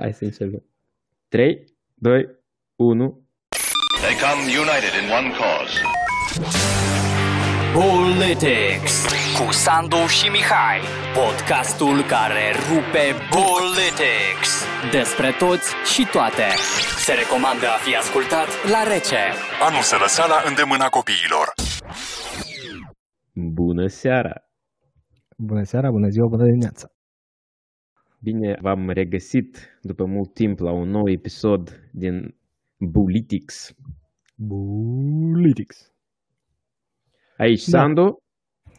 Hai să începem. 3, 2, 1. They come united in one cause. Politics cu Sandu și Mihai. Podcastul care rupe Politics. Despre toți și toate. Se recomandă a fi ascultat la rece. Anul se lăsa la îndemâna copiilor. Bună seara! Bună seara, bună ziua, bună dimineața! Bine v-am regăsit după mult timp la un nou episod din Politics. Politics. Aici Da. Sandu.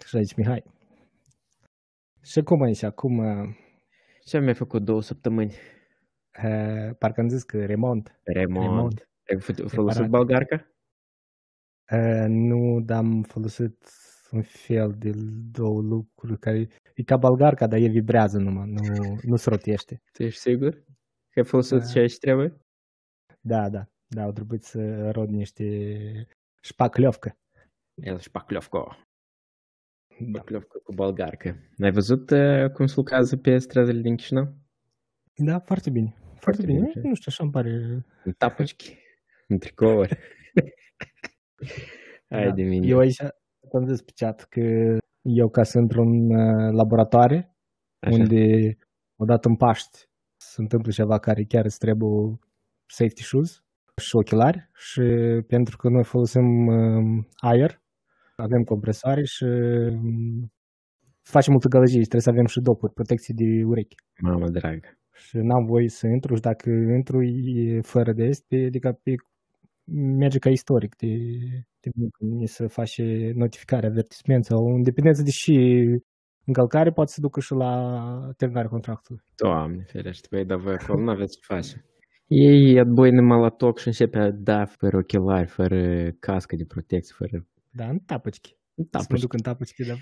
Și aici Mihai. Și cum aici, acum, uh, Ce am mai făcut două săptămâni? uh, parcă am zis că remont. Remont. Remont. Ai fă- folosit Reparat. balgarca? Uh, nu, dar am folosit un fel de două lucruri care e ca balgarca, dar e vibrează numai, nu, nu se rotește. Tu ești sigur? Că ai folosit Da. ceea ce trebuie? Da, da, da, au trebuit să rod niște șpacliovcă. El șpacliovco. Da. Șpacliovco cu balgarcă. Ai văzut uh, cum se lucrează pe străzile din Chișinău? da, foarte bine. Foarte, Foarte bine. bine. Nu știu, așa îmi pare... În tapoci, în tricouri. Hai Da. de mine. Eu aici am zis pe chat că eu ca să intru în uh, laboratoare, Așa. unde odată în Paști se întâmplă ceva care chiar îți trebuie safety shoes și ochelari și pentru că noi folosim um, aer, avem compresoare și um, facem multă gălăgie și trebuie să avem și dopuri, protecții de urechi. Mamă dragă. Și n-am voie să intru și dacă intru e fără de este, adică pe, merge ca istoric de, de muncă, mi să face notificare, avertisment sau în dependență de și încălcare poate să ducă și la terminarea contractului. Doamne ferește, băi, dar voi acolo nu aveți ce face. Ei atboi numai la toc și începe a da fără ochelari, fără cască de protecție, fără Da, în tapăcichi. Să mă tapoci. duc în tapăcichi, dar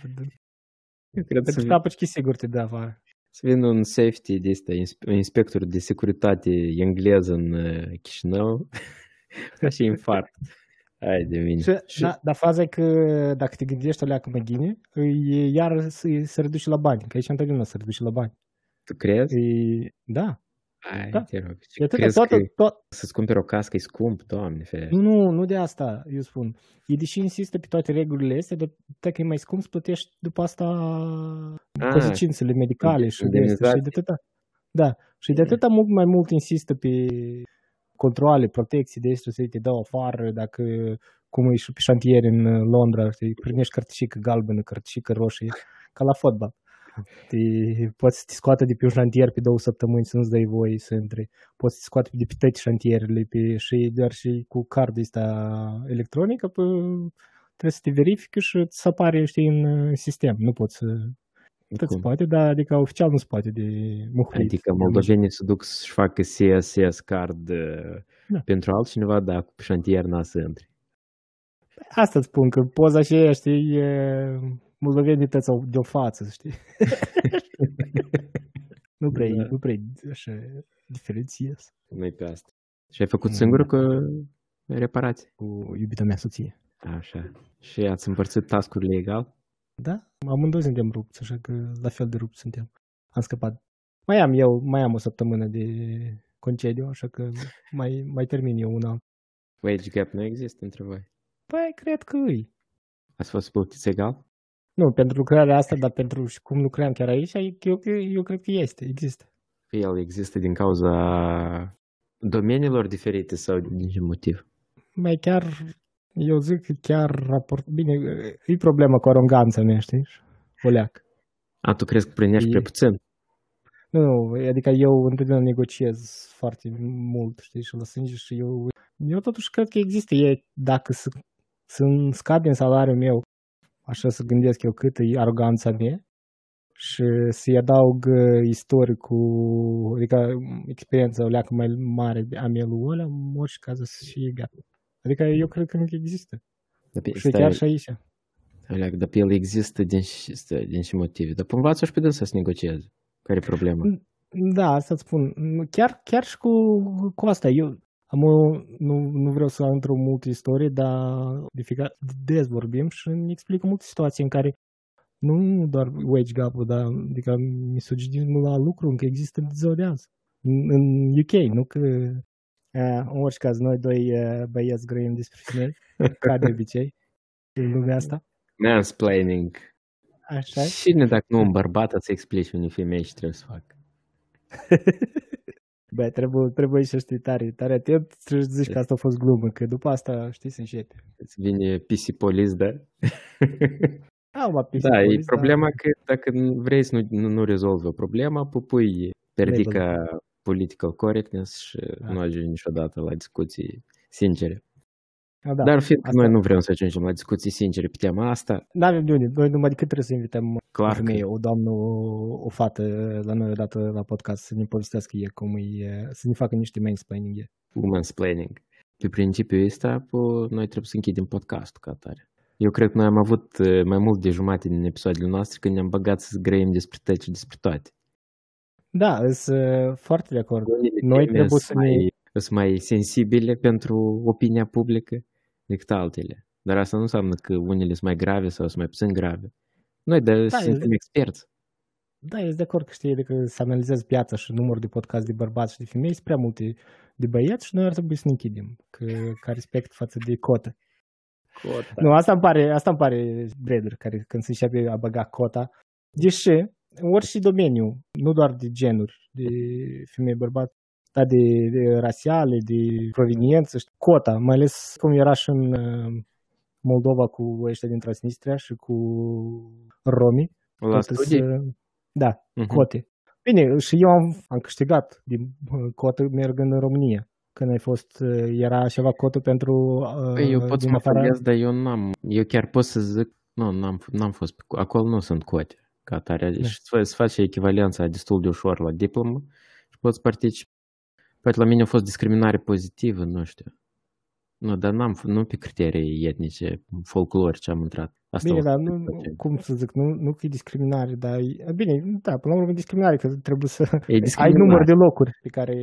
Eu cred să, pentru vin, tapăcichi sigur te dă afară. să vină un safety de ăsta, inspe- un inspector de securitate englez în uh, Chișinău. Așa infart. Hai de mine. Și, da, dar faza e că dacă te gândești o leacă mai ghine, e iar se, se reduce la bani, că aici întotdeauna se reduce la bani. Tu crezi? E, da, Hai, da. te rog. e Ce atât, crezi toată, că tot, să-ți cumperi o cască e scump? Doamne ferește. Nu, nu, nu de asta, eu spun. E deși insistă pe toate regulile astea, dar dacă e mai scump, îți plătești după asta Ah, consecințele medicale și de, astea, și indemnizații. de atâta. Da, și de atâta mult mai mult insistă pe controle, protecții de astea, să te dau afară, dacă cum e și pe șantier în uh, Londra, știi, primești cărticică galbenă, cărticică roșie, ca la fotbal. Te, poți să te scoată de pe un șantier pe două săptămâni să nu-ți dai voie să intri. Poți să te scoată de pe toate șantierele pe, și doar și cu cardul ăsta electronică pe, trebuie să te verifici și să apare știi, în uh, sistem. Nu poți să... Tot se Cum? poate, dar adică oficial nu se poate de muhrit. Adică moldovenii se duc să-și facă CSS card uh, Da. pentru altcineva, dar cu șantier n-a să intri. Asta îți spun, că poza și aia, știi, e... moldovenii tăți au de-o față, știi? nu prea, Da. nu prea așa diferențiez nu pe asta. Și ai făcut Mm. singur cu reparații? cu iubita mea soție. Așa. Și ați împărțit tascurile egal? Da? Amândoi suntem rupți, așa că la fel de rupți suntem. Am scăpat. Mai am eu, mai am o săptămână de concediu, așa că mai, mai termin eu una. Wage gap nu există între voi. Păi, cred că îi. Ați fost plătiți egal? Nu, pentru lucrarea asta, dar pentru și cum lucrăm chiar aici, eu, eu cred că este, există. Că el există din cauza domeniilor diferite sau din ce motiv? Mai chiar, eu zic că chiar raport... Bine, e problema cu aroganța mea, știi? O leac. A, tu crezi că primești E- prea puțin? Nu, nu, adică eu întotdeauna negociez foarte mult, știi, și la sânge și eu... Eu totuși cred că există, e, dacă să, să scad din salariul meu, așa să gândesc eu cât e aroganța mea, și să-i adaug uh, istoricul, adică um, experiența o leacă mai mare a mea lui ăla, în orice caz să fie gata. Adică eu cred că încă există. Dar pe, Și chiar și aici. Aleag, dar pe el există din, ce- stă- din ce motive? Dar învață și pe dânsa să negocieze. Care e problema? Da, asta îți spun. Chiar, chiar și cu, cu asta. Eu am o, nu, nu vreau să intru în multe istorie, dar de fiecare des vorbim și îmi explică multe situații în care nu doar wage gap-ul, dar adică misoginismul la lucru încă există de ziua de azi. în, în UK, nu că uh, în orice caz noi doi uh, băieți grăim despre femei, ca de obicei, în lumea asta. Mansplaining. Așa Cine dacă nu un bărbat să explici unei femei ce trebuie să facă? Bă, trebuie, trebuie să știi tare, tare atent să zici că asta a fost glumă, că după asta știi să înșepe. Îți vine pisipolis, da? Da, mă, Da, e problema că dacă vrei să nu, nu, nu rezolvi o problemă, pupui perdica political correctness și Da. nu ajungi niciodată la discuții sincere. Da, da. Dar fiindcă asta- noi nu vrem să ajungem la discuții sincere pe tema asta, Nu avem de unde. Noi numai decât trebuie să invităm clar o că femeie, o doamnă, o, o fată la noi odată la podcast să ne povestească e cum e, să ne facă niște mansplaining. e. womansplaining. Pe principiul ăsta, po- noi trebuie să închidem podcastul ca atare. Eu cred că noi am avut eh, mai mult de jumate din episoadele noastre când ne-am băgat să grăim despre tot și despre toate. Da, sunt foarte de acord. Unele Noi teme trebuie sunt să ne... mai, sunt mai sensibile pentru opinia publică decât altele. Dar asta nu înseamnă că unele sunt mai grave sau sunt mai puțin grave. Noi de Da, suntem experți. Da, ești de acord că știi, adică să analizezi piața și numărul de podcast de bărbați și de femei, sunt prea multe de băieți și noi ar trebui să ne închidem, că, ca respect față de cotă. Cota. Nu, asta îmi pare, asta îmi pare Breder, care când se începe a băga cota. Deși, în orice domeniu, nu doar de genuri, de femei bărbați, dar de, de rasiale, de proveniență, știi, cota, mai ales cum era și în uh, Moldova cu ăștia din Transnistria și cu romii. La Tot studii? să- Da, Mhm. cote. Bine, și eu am, am câștigat din uh, cotă mergând în România. Când ai fost, uh, era ceva cotă pentru uh, Păi, eu pot să din mă afara- făghez, dar eu n-am, eu chiar pot să zic, nu, n-am, n-am fost, pe, co- acolo nu sunt cote, ca atare, Da. și să să faci echivalența destul de ușor la diplomă și poți participa. Poate la mine a fost discriminare pozitivă, nu știu. Nu, dar n-am, f- nu pe criterii etnice, folclorice am intrat. Asta Bine, a dar fost nu, pe ce- cum să zic, nu, nu că e discriminare, dar e, bine, da, până la urmă e discriminare, că trebuie să E ai discriminare. număr de locuri pe care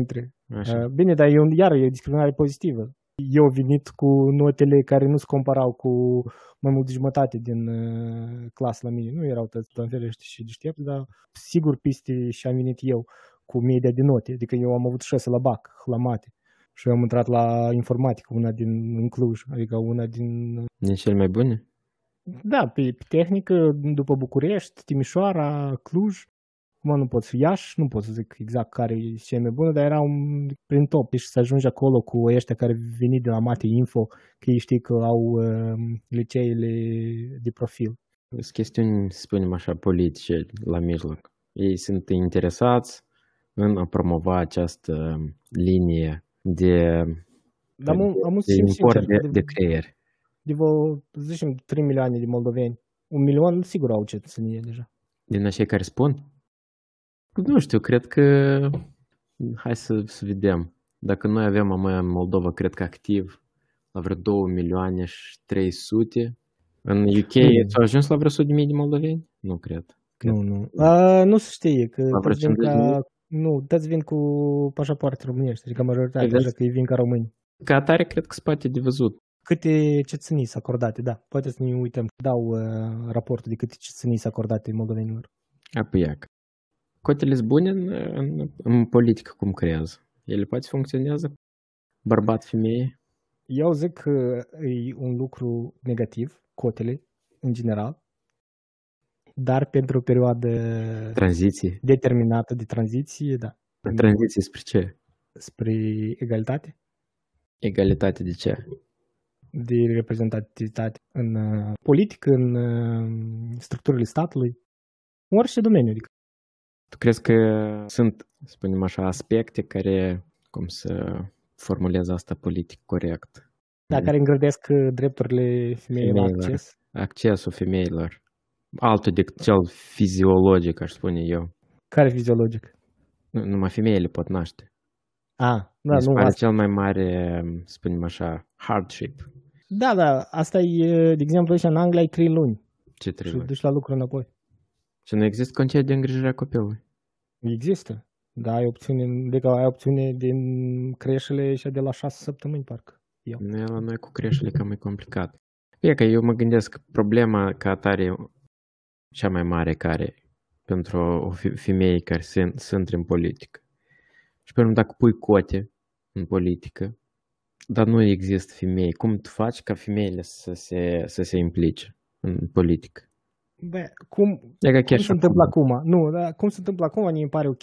intri. Așa. Uh, Bine, dar e un, iar e discriminare pozitivă. Eu venit cu notele care nu se comparau cu mai mult de jumătate din uh, clasă la mine. Nu erau toți doamnerești și deștepți, dar sigur piste și am venit eu cu media de note. Adică eu am avut șase la BAC, la mate. Și eu am intrat la informatică, una din în Cluj, adică una din Din cel mai bune? da, pe, pe tehnică, după București, Timișoara, Cluj, Acum nu pot să Iași, nu pot să zic exact care e cea mai bună, dar erau prin top. Și să ajungi acolo cu ăștia care veni de la Mate Info, că ei știi că au uh, liceele de profil. Sunt chestiuni, să spunem așa, politice la mijloc. Ei sunt interesați în a promova această linie de, Dar am, am de simt import sincer, de, de, de creier. de vreo, să zicem, 3 milioane de moldoveni. Un milion sigur au cetățenie deja. Din acei care spun? Nu știu, cred că... Hai să, să vedem. Dacă noi avem amă în Moldova, cred că activ, la vreo 2 milioane și 300. În UK Mm. s-au ajuns la vreo 100 de mii de moldoveni? Nu cred. Cred. Nu, nu. A, nu se știe, că La vreo toți vin 50 ca, de mii? nu, toți vin cu pașapoarte românești, adică majoritatea Vedeți? așa că ei vin ca români. Ca atare, cred că se poate de văzut. Câte cetățenii sunt acordate, da. Poate să ne uităm. Dau uh, raportul de câte cetățenii sunt acordate moldovenilor. Apoi iac. Cotele sunt bune în, în, în politică, cum creează. Ele poate funcționează? Bărbat, femeie? Eu zic că e un lucru negativ, cotele, în general, dar pentru o perioadă Tranziție? determinată de tranziție, da, Tranziție spre ce? spre egalitate, Egalitate de ce? de reprezentativitate în uh, politică, în uh, structurile statului, în orice domeniu. Adică. Tu crezi că sunt, să spunem așa, aspecte care, cum să formulez asta politic corect? Da, care îngrădesc uh, drepturile femeii la Femeilor. acces. Accesul femeilor. Altul decât cel fiziologic, aș spune eu. Care fiziologic? Nu, numai femeile pot naște. A, da, Mi se nu, pare asta. cel mai mare, să spunem așa, hardship. Da, da, asta e, de exemplu, aici în Anglia e 3 luni Ce și trebuie? duci la lucru înapoi. Și nu există concediu de îngrijire a copilului. Există. Da, ai opțiune, adică ai opțiune din creșele și de la 6 săptămâni, parcă. Eu. Noi, la noi cu creșele cam e complicat. E că eu mă gândesc că problema ca atare cea mai mare care pentru o fe- femeie care se, se intre în politică Sperăm dacă pui cote în politică, dar nu există femei. Cum tu faci ca femeile să se, să se implice în politică? Bă, cum, E ca chiar cum și se întâmplă acum. acum? Nu, dar cum se întâmplă acum, mi pare ok.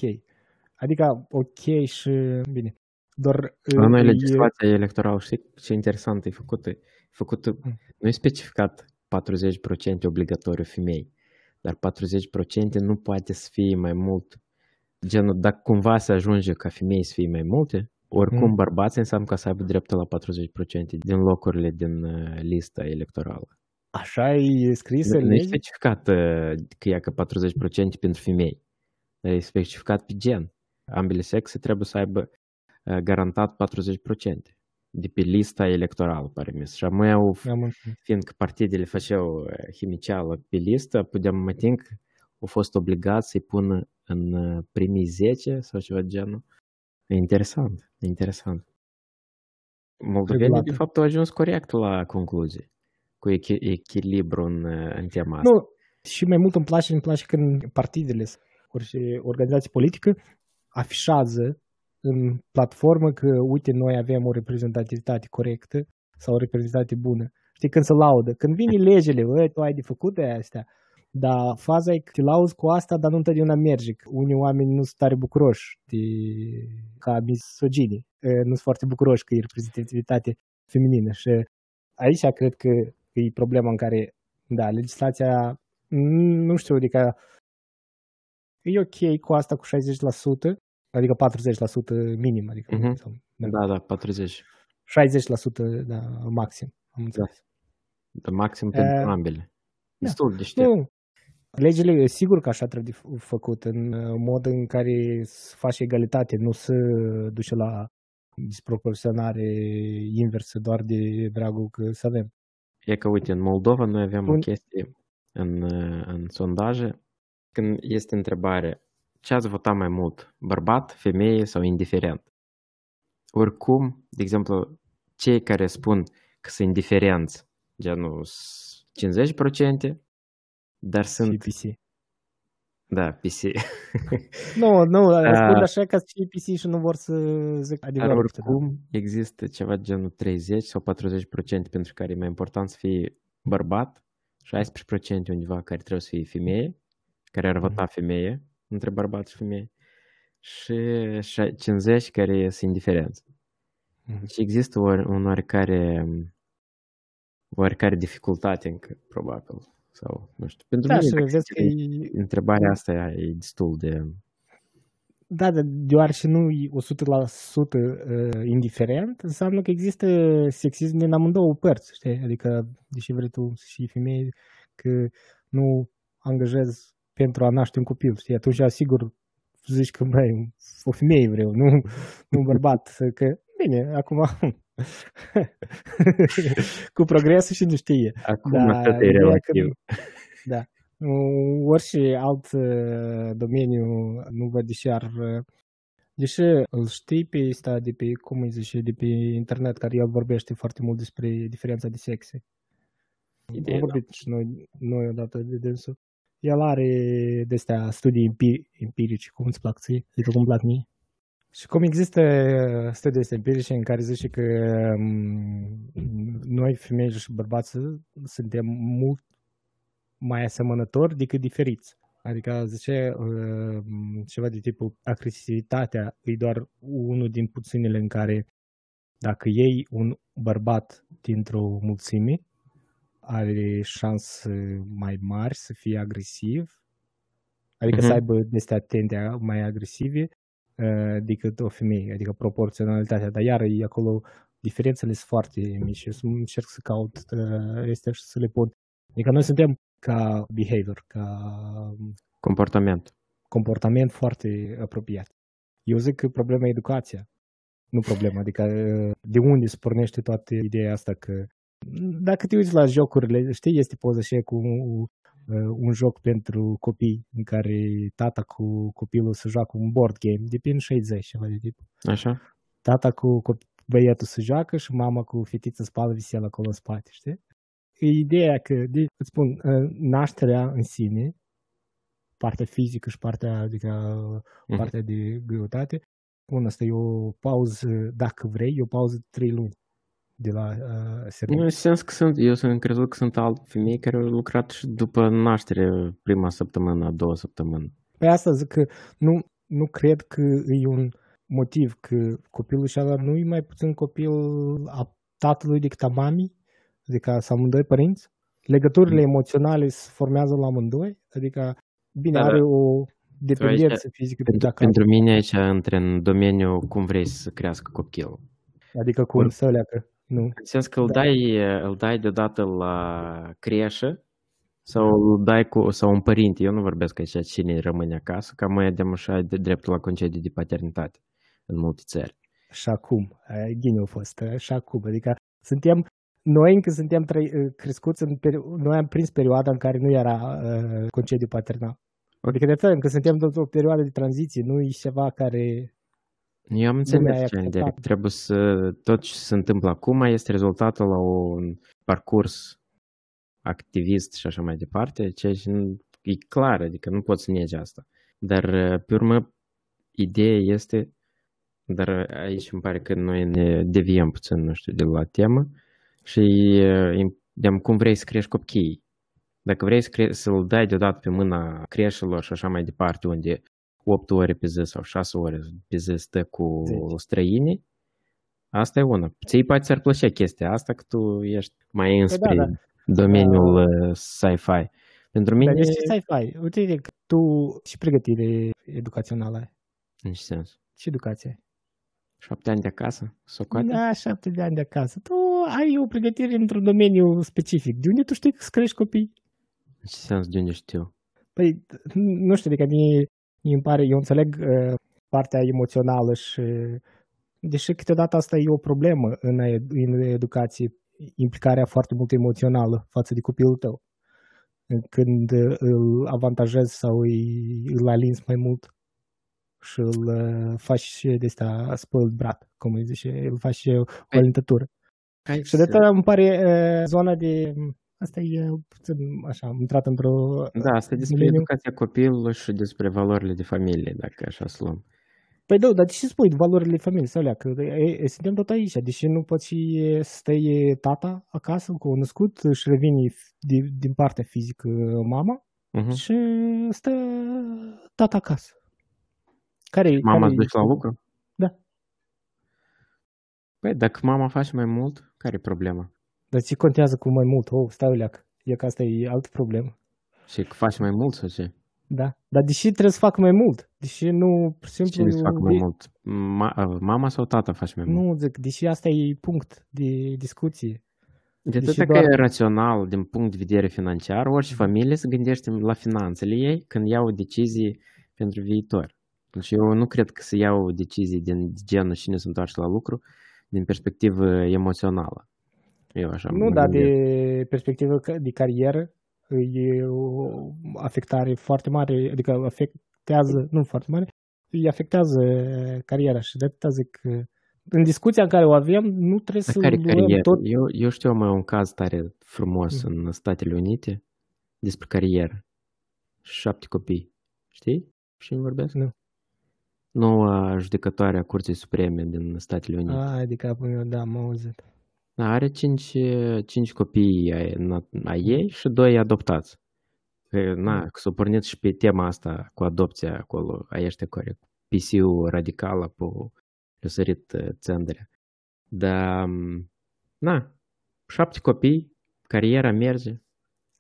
Adică ok și bine. Doar La noi e- legislația electorală, știi ce interesant e făcută? E făcută Mm. nu e specificat 40% obligatoriu femei, dar 40% nu poate să fie mai mult. Genul, dacă cumva se ajunge ca femei să fie mai multe, oricum Mm. bărbații înseamnă că să aibă dreptul la 40% din locurile din uh, lista electorală. Așa e scris Nu, în nu e lege? specificat uh, că e ca 40% pentru femei, dar e specificat pe gen. Ambele sexe trebuie să aibă uh, garantat 40% de pe lista electorală, pare mi Și mai au, Am înțeles. fiindcă partidele făceau uh, chimiceală pe listă, puteam mă tin că au fost obligați să-i pună în uh, primii 10 sau ceva de genul. E interesant, e interesant. Moldovenii, de Regulată. fapt, au ajuns corect la concluzie, cu echi- echilibru în, uh, în tema asta. Nu, și mai mult îmi place, îmi place când partidele orice organizație politică afișează în platformă că, uite, noi avem o reprezentativitate corectă sau o reprezentativitate bună. Știi, când se laudă. Când vin legile, bă, tu ai de făcut de astea. Dar faza e că te lauzi cu asta, dar nu întotdeauna merge. că Unii oameni nu sunt tare bucuroși de, ca misoginii. Nu sunt foarte bucuroși că e reprezentativitate feminină. Și aici cred că e problema în care, da, legislația, mm, nu știu, adică e ok cu asta cu 60%, adică 40% minim, adică Mhm. sau, da, Da, da, 40. 60% da, maxim. Am înțeles. De maxim pentru Uh, ambele. da. Destul de știu. Nu, legile, sigur că așa trebuie f- făcut, în uh, mod în care să faci egalitate, nu să duce la disproporționare inversă doar de dragul că să avem. E că, uite, în Moldova noi avem o Bun. chestie în, uh, în sondaje. Când este întrebare, ce ați votat mai mult, bărbat, femeie sau indiferent? Oricum, de exemplu, cei care spun că sunt indiferenți, genul s- 50%, dar Și sunt, PC. Da, PC. Nu, nu, spun Ah. așa ca să fie PC și nu vor să zic Dar adevărul. oricum există ceva genul 30 sau 40% pentru care e mai important să fie bărbat, 16% undeva care trebuie să fie femeie, care ar vota femeie între bărbat și femeie și șa- 50 care sunt indiferenți. Mhm. Deci există o, un oarecare, oarecare dificultate încă, probabil. Sau, nu știu. Pentru Da, mine, și dacă vezi se că ține e, întrebarea asta e destul de... da, dar deoarece nu e 100% uh, indiferent, înseamnă că există sexism din amândouă părți, știi? Adică, deși vrei tu și femeie, că nu angajezi pentru a naște un copil, știi? Atunci, sigur, zici că, băi, o femeie vreau, nu, nu un bărbat. Că, bine, acum, cu progresul și nu știe. Acum Da, tot e ideea relativ. că- Da. Uh, Orice alt uh, domeniu nu văd deși ar... uh, Deși îl știi pe ăsta de pe, cum îi zice, de pe internet, care el vorbește foarte mult despre diferența de sexe. Ideea, Am vorbit și noi, noi odată de dânsul. El are de astea studii empi- empirice, cum îți plac ție, adică cum plac mie. Și cum există uh, studii astea empirice în care zice că um, noi, femei și bărbați, suntem mult mai asemănători decât diferiți. Adică zice uh, ceva de tipul agresivitatea e doar unul din puținele în care dacă iei un bărbat dintr-o mulțime, are șanse mai mari să fie agresiv, adică Mhm. să aibă de atente mai agresive uh, decât o femeie, adică proporționalitatea. Dar iar e acolo diferențele sunt foarte mici. Eu să încerc să caut uh, astea și să le pun. Adică noi suntem ca behavior, ca Comportament. comportament foarte apropiat. Eu zic că problema e educația, nu problema. Adică uh, de unde se pornește toată ideea asta că dacă te uiți la jocurile, știi, este poza și cu uh, un joc pentru copii în care tata cu copilul se joacă un board game de prin 60, ceva de tip. Așa? Tata cu cop- băiatul se joacă și mama cu fetița spală visel acolo în spate, știi? E ideea că, de, îți spun, uh, nașterea în sine, partea fizică și partea, adică Mhm. partea de greutate, Bun, asta e o pauză, dacă vrei, e o pauză de trei luni de la uh, Nu, serviciu. în sens că sunt, eu sunt crezut că sunt alte femei care au lucrat și după naștere prima săptămână, a doua săptămână. Pe asta zic că nu, nu cred că e un motiv că copilul și ăla nu e mai puțin copil a tatălui decât a mamii, adică să amândoi părinți. Legăturile emoționale se formează la amândoi, adică bine, Da, are da. o dependență fizică de Pentru, dacă, pentru mine aici între în domeniul cum vrei să crească copilul. adică cum să leacă. Nu. În sens că îl, Da. dai, îl dai deodată la creșă sau îl dai cu, sau un părinte. Eu nu vorbesc aici cine rămâne acasă, ca mai de așa de dreptul la concediu de paternitate în multe țări. Și acum, eh, ghiniu a fost, eh, și acum, adică suntem, noi încă suntem trăi, eh, crescuți, în peri- noi am prins perioada în care nu era uh, concediu paternal. Adică de fapt, încă suntem într-o perioadă de tranziție, nu e ceva care... Eu am Lumea înțeles e ce ai acceptat. de Trebuie să, tot ce se întâmplă acum este rezultatul la un parcurs activist și așa mai departe, ceea ce nu- e clar, adică nu poți să negi asta. Dar, pe urmă, ideea este, dar aici îmi pare că noi ne deviem puțin, nu știu, de la temă și de cum vrei să crești copiii. Dacă vrei să cre- să-l dai deodată pe mâna creșelor și așa mai departe, unde 8 ore pe zi sau 6 ore pe zi stă cu Zece. străinii, asta e una. Ți-i poate ți-ar plăcea chestia asta că tu ești mai înspre da, domeniul uh, sci-fi. Pentru mine, Dar de ce sci-fi? Uite că tu și pregătire educațională ai. în ce sens? Ce educație ai? Șapte ani de acasă? Socoate? Da, șapte de ani de acasă. Tu ai o pregătire într-un domeniu specific. De unde tu știi să crești copii? În ce sens de unde știu? Păi, nu știu, adică mie, mie îmi pare, eu înțeleg uh, partea emoțională și deși câteodată asta e o problemă în, ed- în educație, implicarea foarte mult emoțională față de copilul tău. Când uh, îl avantajezi sau îi, îl alinzi mai mult și îl uh, faci de asta spoiled brat, cum îi zice, îl faci o Păi, alintătură. Hai Și de asta îmi pare uh, zona de... Asta e puțin așa, am intrat într-o... Da, asta e despre domeniu. educația copilului și despre valorile de familie, dacă așa să luăm. Păi da, dar de ce spui valorile familiei, Sălea? Că e, e, suntem tot aici, deși nu poți și să stai tata acasă cu un născut și revine f- din, din partea fizică mama Uh-huh. și stă tata acasă. Care, Mama care îți duce la lucru? Da. Păi, dacă mama face mai mult, care e problema? Dar ce contează cu mai mult? Oh, stai leac. E că asta e altă problemă. Și că faci mai mult sau ce? Da. Dar deși trebuie să fac mai mult? Deși nu, pur și simplu... Cine să facă mai de- mult? Ma- mama sau tata face mai mult? Nu, zic, deși asta e punct de discuție. De Deși atât că doar- e rațional din punct de vedere financiar, orice familie se gândește la finanțele ei când iau decizii pentru viitor. Deci eu nu cred că să iau decizii din genul cine se întoarce la lucru din perspectivă emoțională. Eu așa Nu, mă dar de gândesc. perspectivă ca- de carieră e o afectare foarte mare, adică afectează, nu foarte mare, îi afectează cariera și de atâta zic că în discuția în care o avem, nu trebuie Dar să care luăm carieră? tot. Eu, eu știu mai un caz tare frumos Mhm. în Statele Unite despre carieră. Șapte copii. Știi? Și îmi vorbesc? Nu. Noua judecătoare a Curții Supreme din Statele Unite. Ai, de capul meu, da, am auzit. Da, are cinci, cinci copii ai, na- ai ei și doi adoptați. Că, Na, că s-a pornit și pe tema asta cu adopția acolo, a ăștia care cu PC-ul radical pe le sărit uh, țăndărea. Dar, na, șapte copii, cariera merge,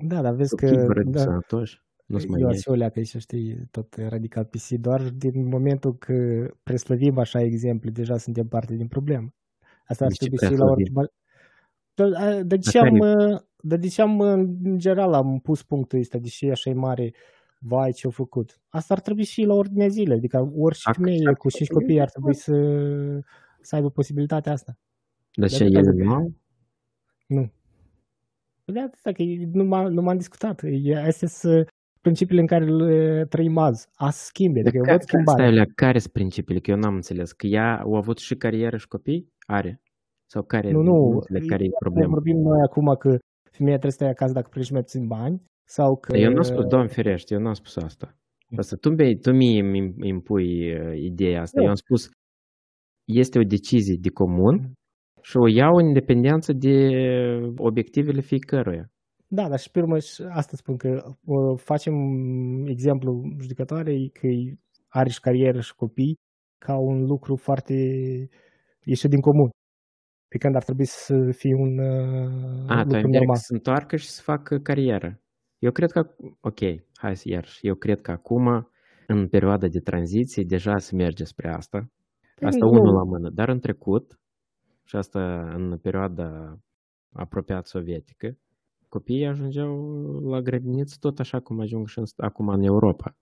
Da, dar vezi că... copii bărăți da, sănătoși, nu se mai eu iei. ați că aici știi tot radical PC, doar din momentul că preslăvim așa exemple, deja suntem parte din problemă. Asta ar De ce trebui și la preslăvim? orice... Dar a- de ce Dar am, care- uh, dar de ce am în general am pus punctul ăsta, deși e așa e mare, vai ce-au făcut. Asta ar trebui și la ordinea zilei, adică orice Dacă femeie șapte cu cinci copii, copii ar trebui să, să aibă posibilitatea asta. Dar de ce atâta ele zic. nu au? Nu. De atâta că e- nu m-am, nu m-am discutat. E, astea sunt principiile în care le trăim azi. A se schimbe, Dar adică eu ca- văd ca- schimbarea. Stai, Lea, care sunt principiile? Că eu n-am înțeles. Că ea a avut și carieră și copii? Are. Sau care, Nu, nu. înțeleg care e Nu problema? vorbim noi acum că femeia trebuie să stai acasă dacă primești mai puțin bani sau că... Dar Eu n-am spus, doamne ferește, eu n-am spus asta. Asta tu, mi tu mie îmi impui uh, ideea asta. Nu. Eu am spus este o decizie de comun și o iau în independență de obiectivele fiecăruia. Da, dar și pe urmă, și asta spun că uh, facem exemplu judecătoare că are și carieră și copii ca un lucru foarte ieșit din comun. Pe când ar trebui să fie un uh, A, tu ai lucru normal. să se întoarcă și să facă carieră. Eu cred că, ok, hai să iarăși, eu cred că acum, în perioada de tranziție, deja se merge spre asta. Asta Nu. unul la mână, dar în trecut, și asta în perioada apropiat sovietică, copiii ajungeau la grădiniță tot așa cum ajung și în, acum în Europa.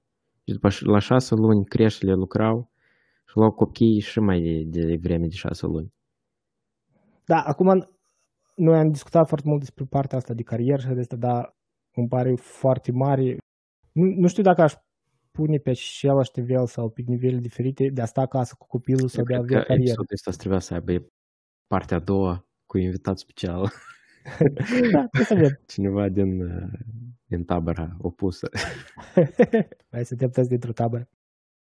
Și după ș- la șase luni creștile lucrau și luau copiii și mai de, de vreme de șase luni. Da, acum noi am discutat foarte mult despre partea asta de carieră și de asta, dar îmi pare foarte mare. Nu, nu știu dacă aș pune pe același nivel sau pe nivele diferite de a sta acasă cu copilul sau Eu de a cred avea că carieră. episodul ăsta trebuie să aibă partea a doua cu invitat special. Da, trebuie să vedem. Cineva din, uh, din tabăra opusă. Hai să te dintr-o tabără.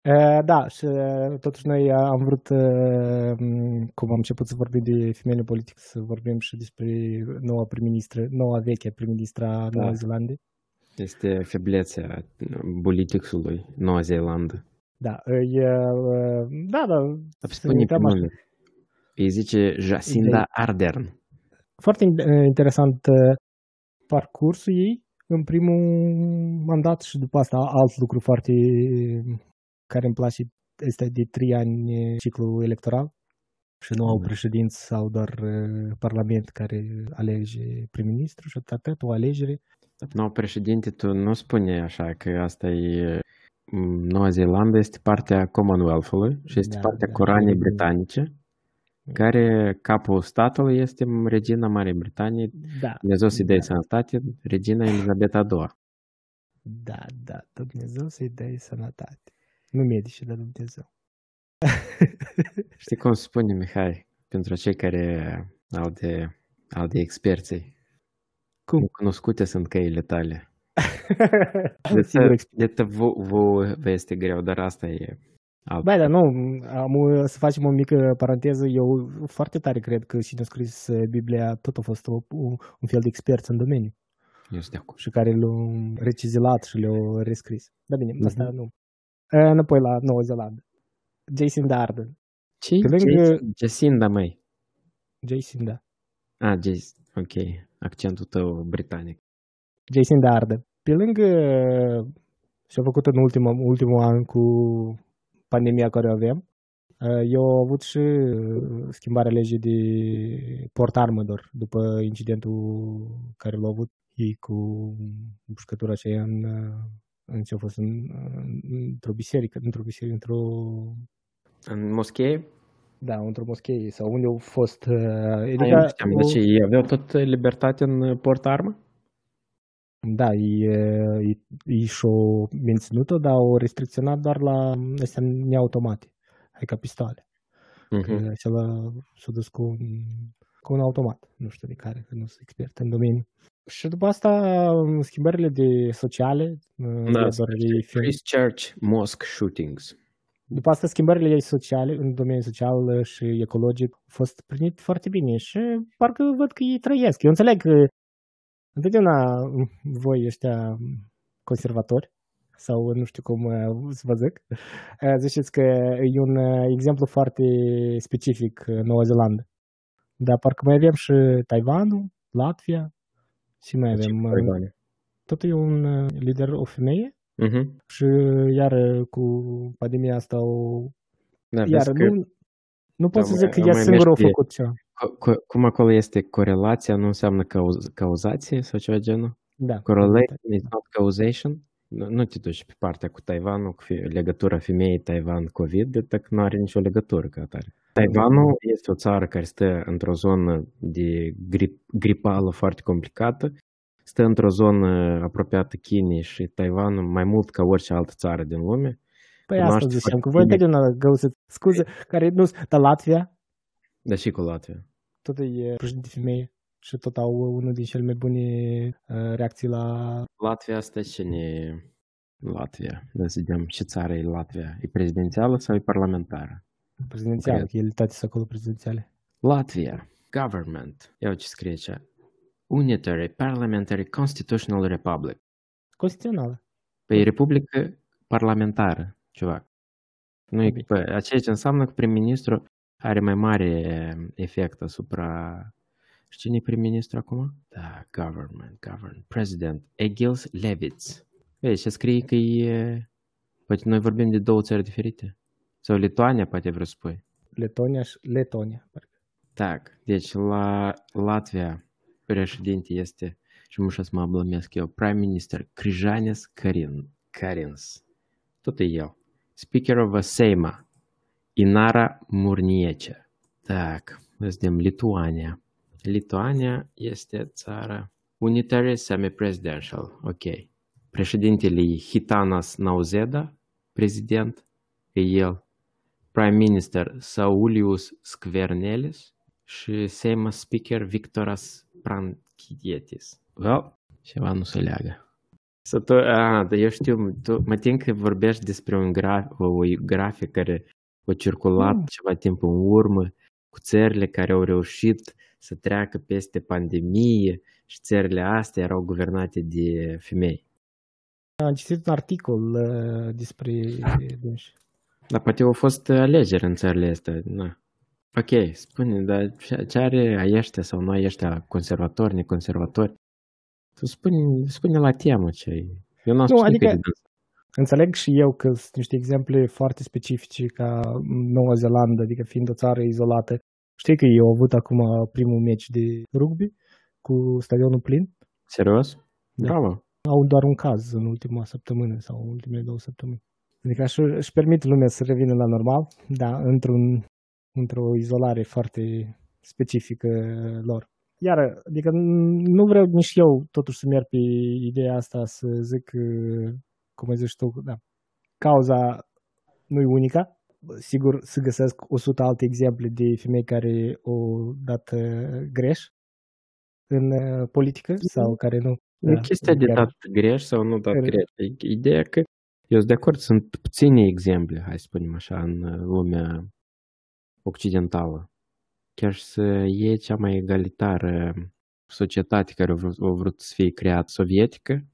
Uh, Da, și uh, totuși noi uh, am vrut, uh, m, cum am început să vorbim de femeile politică, să vorbim și despre noua prim-ministră, noua veche prim-ministra a Noua Zeelandei. Este feblețea politicului Noua Zeelandă. Da, îi, uh, da, da, Dar să ne spune pe uităm așa. nume. Îi zice Jacinda Ardern. Foarte in- uh, interesant uh, parcursul ei în primul mandat și după asta alt lucru foarte uh, care îmi place este de trei ani uh, ciclu electoral și nu au Mhm. președinți sau doar uh, parlament care alege prim-ministru și atât, o alegere. Nou președinte, tu nu spune așa că asta e m, Noua Zeelandă este partea Commonwealth-ului și este Da, partea da, coroanei da. britanice, care capul statului este regina Marii Britanii, Da, Dumnezeu să-i dea da. sănătate, regina Elizabeta II. da, da, Dumnezeu să-i dea sănătate. Nu medici, dar Dumnezeu. Știi cum spune Mihai, pentru cei care au de, au de experții? Cum? Cunoscute sunt căile tale. De, Sigur, te, exp- de te vă, vă, vă este greu, dar asta e alt. Băi, dar nu, am, să facem o mică paranteză. Eu foarte tare cred că cine a scris uh, Biblia tot a fost o, un, un fel de expert în domeniu Eu sunt de acord. și care l-au recizilat și le-au rescris. Da bine, Mhm. asta nu. Uh, Înapoi la Noua Zeelandă. Jason Darden. Ce? Pe lângă- Jacinda, măi. Jason, da. Ah, Jace. Ok. Accentul tău britanic. Jason Darden. Pe lângă și-a făcut în ultimul, ultimul an cu pandemia care o avem, uh, eu au avut și uh, schimbarea legii de port armă doar după incidentul care l-au avut ei cu bușcătura aceea în, uh, în ce a fost în, într-o biserică, într-o biserică, într-o În moschee? da, într-o moschee sau unde au fost uh, Ah, adică, eu nu știam. o- Deci ei aveau tot libertate în port armă? Da, ei, uh, ei, ei și-au menținut-o, dar au restricționat doar la astea neautomate, adică pistoale. Că Mhm. acela s-a dus cu un, cu un automat, nu știu de care, că nu sunt expert în domeniu. Și după asta, schimbările de sociale, uh, Da, doar de film. Christchurch Mosque Shootings. După asta, schimbările sociale, în domeniul social și ecologic, au fost primite foarte bine și parcă văd că ei trăiesc. Eu înțeleg că întotdeauna voi ăștia conservatori, sau nu știu cum uh, să vă zic, uh, ziceți că e un uh, exemplu foarte specific uh, Noua Zeelandă. Dar parcă mai avem și Taiwanul, Latvia, și mai avem. uh, Taiwan. Tot e un uh, lider, o femeie, Mhm. și iar cu pandemia asta o Da, iar vezi că nu, nu pot Da, să mai- zic că ea mai singură a mergi pe- făcut ceva. co- co- cum acolo este corelația, nu înseamnă cauz- cauzație sau ceva genul? Da. Correlation is not causation. Nu, nu te duci pe partea cu Taiwanul, cu fi- legătura femeii Taiwan-Covid, de că nu are nicio legătură ca atare. Taiwanul este o țară care stă într-o zonă de grip, gripală foarte complicată, stă într-o zonă apropiată Chinei și Taiwanul mai mult ca orice altă țară din lume. Păi asta Cunoaște ziceam, foarte că voi bine. întotdeauna găsiți scuze, care nu dar Latvia, Dar și cu Latvia. tot e președinte femeie și tot au unul din cele mai bune uh, reacții la... Latvia asta cine e Latvia? Da să vedem ce țară e Latvia. E prezidențială sau e parlamentară? Prezidențială, Cred. că ele toate sunt acolo prezidențiale. Latvia. Government. Ia ce scrie aici. Unitary Parliamentary Constitutional Republic. Constituțională. Păi republică parlamentară, ceva. Nu e, Bine. păi, ceea ce înseamnă că prim-ministru are mai mare efect asupra... Și cine e prim-ministru acum? Da, government, government, president, Egils Levits. Ei, și scrie că e... Poate noi vorbim de două țări diferite. Sau Lituania, poate vreau să spui. Letonia și Letonia. parcă. Так, deci la Latvia președinte este, și mușa să mă ablămesc eu, Prime Minister Crijanis Karin, Karins. Tot e el. Speaker of a Seima, Inara Murniece. Так, vedem Lituania. Lituania este țara unitary semi-presidential. Ok. Președintele e Hitanas Nauseda, prezident, e el. Prime Minister Saulius Skvernelis și Seimas Speaker Victoras Prankietis. Well, ceva nu se leagă. Să tu, a, dar eu știu, tu, mă tin că vorbești despre un graf, o, o grafic care a circulat Mm. ceva timp în urmă cu țările care au reușit să treacă peste pandemie și țările astea erau guvernate de femei. Am citit un articol uh, despre dânsi. Dar poate au fost alegeri în țările astea. Na. Ok, spune, dar ce- ce are a ăștia sau nu a ăștia conservatori, neconservatori? Tu spune, spune la temă ce e. Eu n-am Nu, spus adică- adică... de dâns. Înțeleg și eu că sunt niște exemple foarte specifice ca Noua Zeelandă, adică fiind o țară izolată. Știi că ei au avut acum primul meci de rugby cu stadionul plin? Serios? Da. Bravo. Au doar un caz în ultima săptămână sau în ultimele două săptămâni. Adică își, își permit lumea să revină la normal, dar într-un, într-o izolare foarte specifică lor. Iar, adică n- nu vreau nici eu totuși să merg pe ideea asta să zic, uh, cum ai zis tu, da, cauza nu e unica. Sigur, să găsesc 100 alte exemple de femei care au dat uh, greș în uh, politică sau care nu. Nu e chestia de chiar- dat greș sau nu dat Chiar- greș. E Ideea că eu sunt de acord, sunt puține exemple, hai să spunem așa, în uh, lumea occidentală. Chiar și să e cea mai egalitară societate care a vrut, a vrut să fie creat sovietică,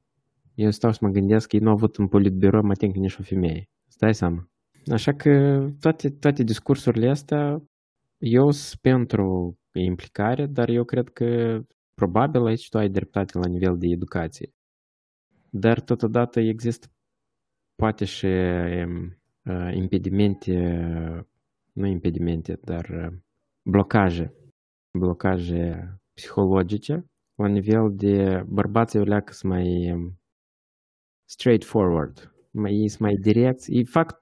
eu stau să mă gândesc că ei nu au avut în politbiro mai timp nici o femeie. Stai seama. Așa că toate, toate discursurile astea, eu sunt pentru implicare, dar eu cred că probabil aici tu ai dreptate la nivel de educație. Dar totodată există poate și um, uh, impedimente, nu impedimente, dar uh, blocaje, blocaje psihologice la nivel de bărbații o leacă sunt mai um, straightforward, mai, ei sunt mai direcți, ei fac,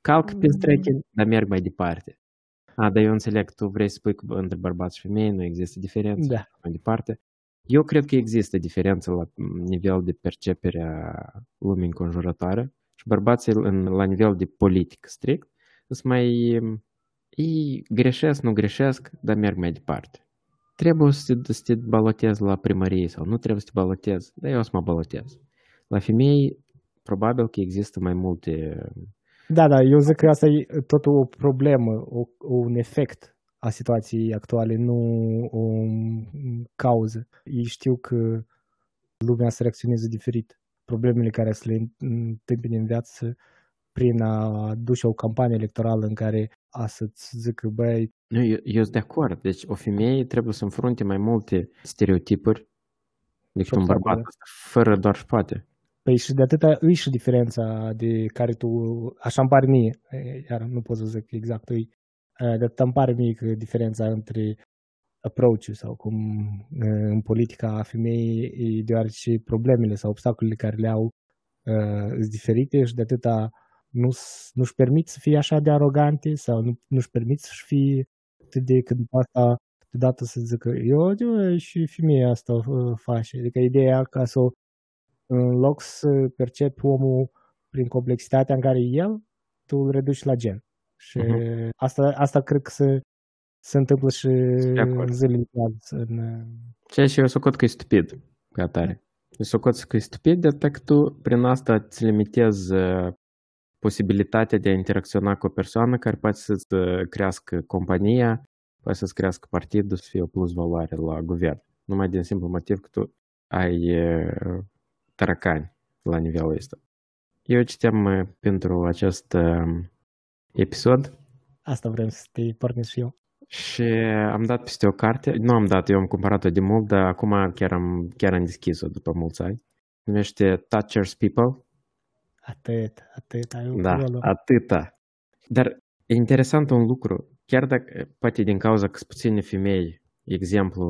calc pe streche, dar merg mai departe. A, dar eu înțeleg, tu vrei să spui că între bărbați și femei nu există diferență Da. mai departe. Eu cred că există diferență la nivel de percepere a lumii înconjurătoare și bărbații în, la nivel de politic strict sunt mai... Ei greșesc, nu greșesc, dar merg mai departe. Trebuie să te, să te balotezi la primărie sau nu trebuie să te balotezi, dar eu o să mă balotez. La femei, probabil că există mai multe... Da, da, eu zic că asta e tot o problemă, o, un efect a situației actuale, nu o cauză. Ei știu că lumea se reacționează diferit. Problemele care se le întâmpine în viață prin a duce o campanie electorală în care a să-ți zică, băi, Nu, eu, eu sunt de acord. Deci o femeie trebuie să înfrunte mai multe stereotipuri decât un Obstacole. bărbat, fără doar și poate. Păi și de atâta îi și diferența de care tu, așa îmi pare mie, e, iar nu pot să zic exact îi, e, de atâta îmi pare mie că diferența între approach sau cum e, în politica femeii, e deoarece problemele sau obstacolele care le au uh, sunt diferite și de atâta nu, nu-și permit să fie așa de arogante sau nu, nu-și permit să-și fie atât de când asta deodată să zică eu, eu și femeia asta uh, face. Adică ideea ca să o în loc să percepi omul prin complexitatea în care e el, tu îl reduci la gen. Și Mhm. uh-huh. asta, asta cred că se, se întâmplă și De acord. în zilele de azi. În, uh, Ceea ce eu socot că e stupid, ca atare. Eu socot că e stupid, de că tu prin asta îți limitezi uh, posibilitatea de a interacționa cu o persoană care poate să-ți uh, crească compania, poate să-ți crească partidul, să fie o plus valoare la guvern. Numai din simplu motiv că tu ai uh, taracani la nivelul ăsta. Eu citeam uh, pentru acest episod. Asta vrem să te pornesc și eu. Și am dat peste o carte, nu am dat, eu am cumpărat-o de mult, dar acum chiar am, chiar am deschis-o după mulți ani. Numește Touchers People Atât, atât, ai Da, acolo. atâta. Dar e interesant un lucru, chiar dacă, poate din cauza că sunt puține femei, exemplu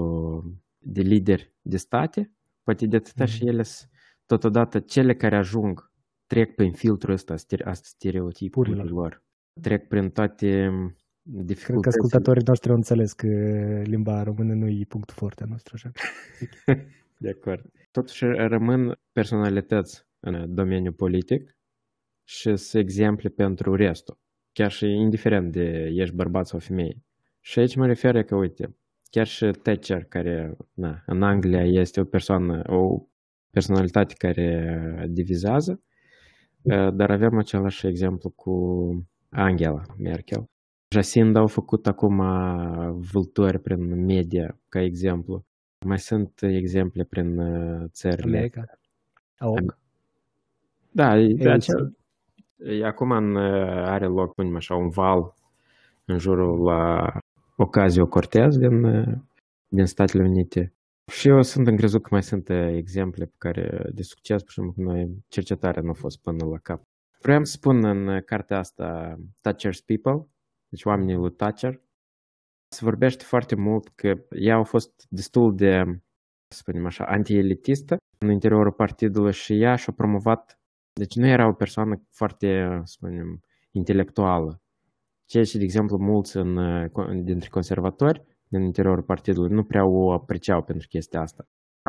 de lideri de state, poate de atâta Mhm. și ele sunt totodată cele care ajung, trec prin filtrul ăsta stere- a stereotipurilor, trec prin toate Cred că dificultățile. ascultătorii noștri au înțeles că limba română nu e punctul forte al nostru, așa. De acord. Totuși rămân personalități în domeniul politic și sunt exemple pentru restul. Chiar și indiferent de ești bărbat sau femeie. Și aici mă refer că, uite, chiar și Thatcher, care na, în Anglia este o persoană, o personalitate care divizează, eh, dar avem același exemplu cu Angela Merkel. Jacinda au făcut acum vâltori prin media, ca exemplu. Mai sunt exemple prin uh, țările. America. Au. Da, e, Ei, de acel, e, acum în, uh, are loc, punem așa, un val în jurul la Ocasio-Cortez din, uh, din Statele Unite. Și eu sunt încrezut că mai sunt uh, exemple pe care de succes, pur și simplu, că noi cercetarea nu a fost până la cap. Vreau să spun în uh, cartea asta Touchers People, deci oamenii lui Thatcher, se vorbește foarte mult că ea a fost destul de, să spunem așa, anti-elitistă în interiorul partidului și ea și-a promovat, deci nu era o persoană foarte, să spunem, intelectuală. Ceea ce, de exemplu, mulți în, dintre conservatori din interiorul partidului nu prea o apreciau pentru chestia asta.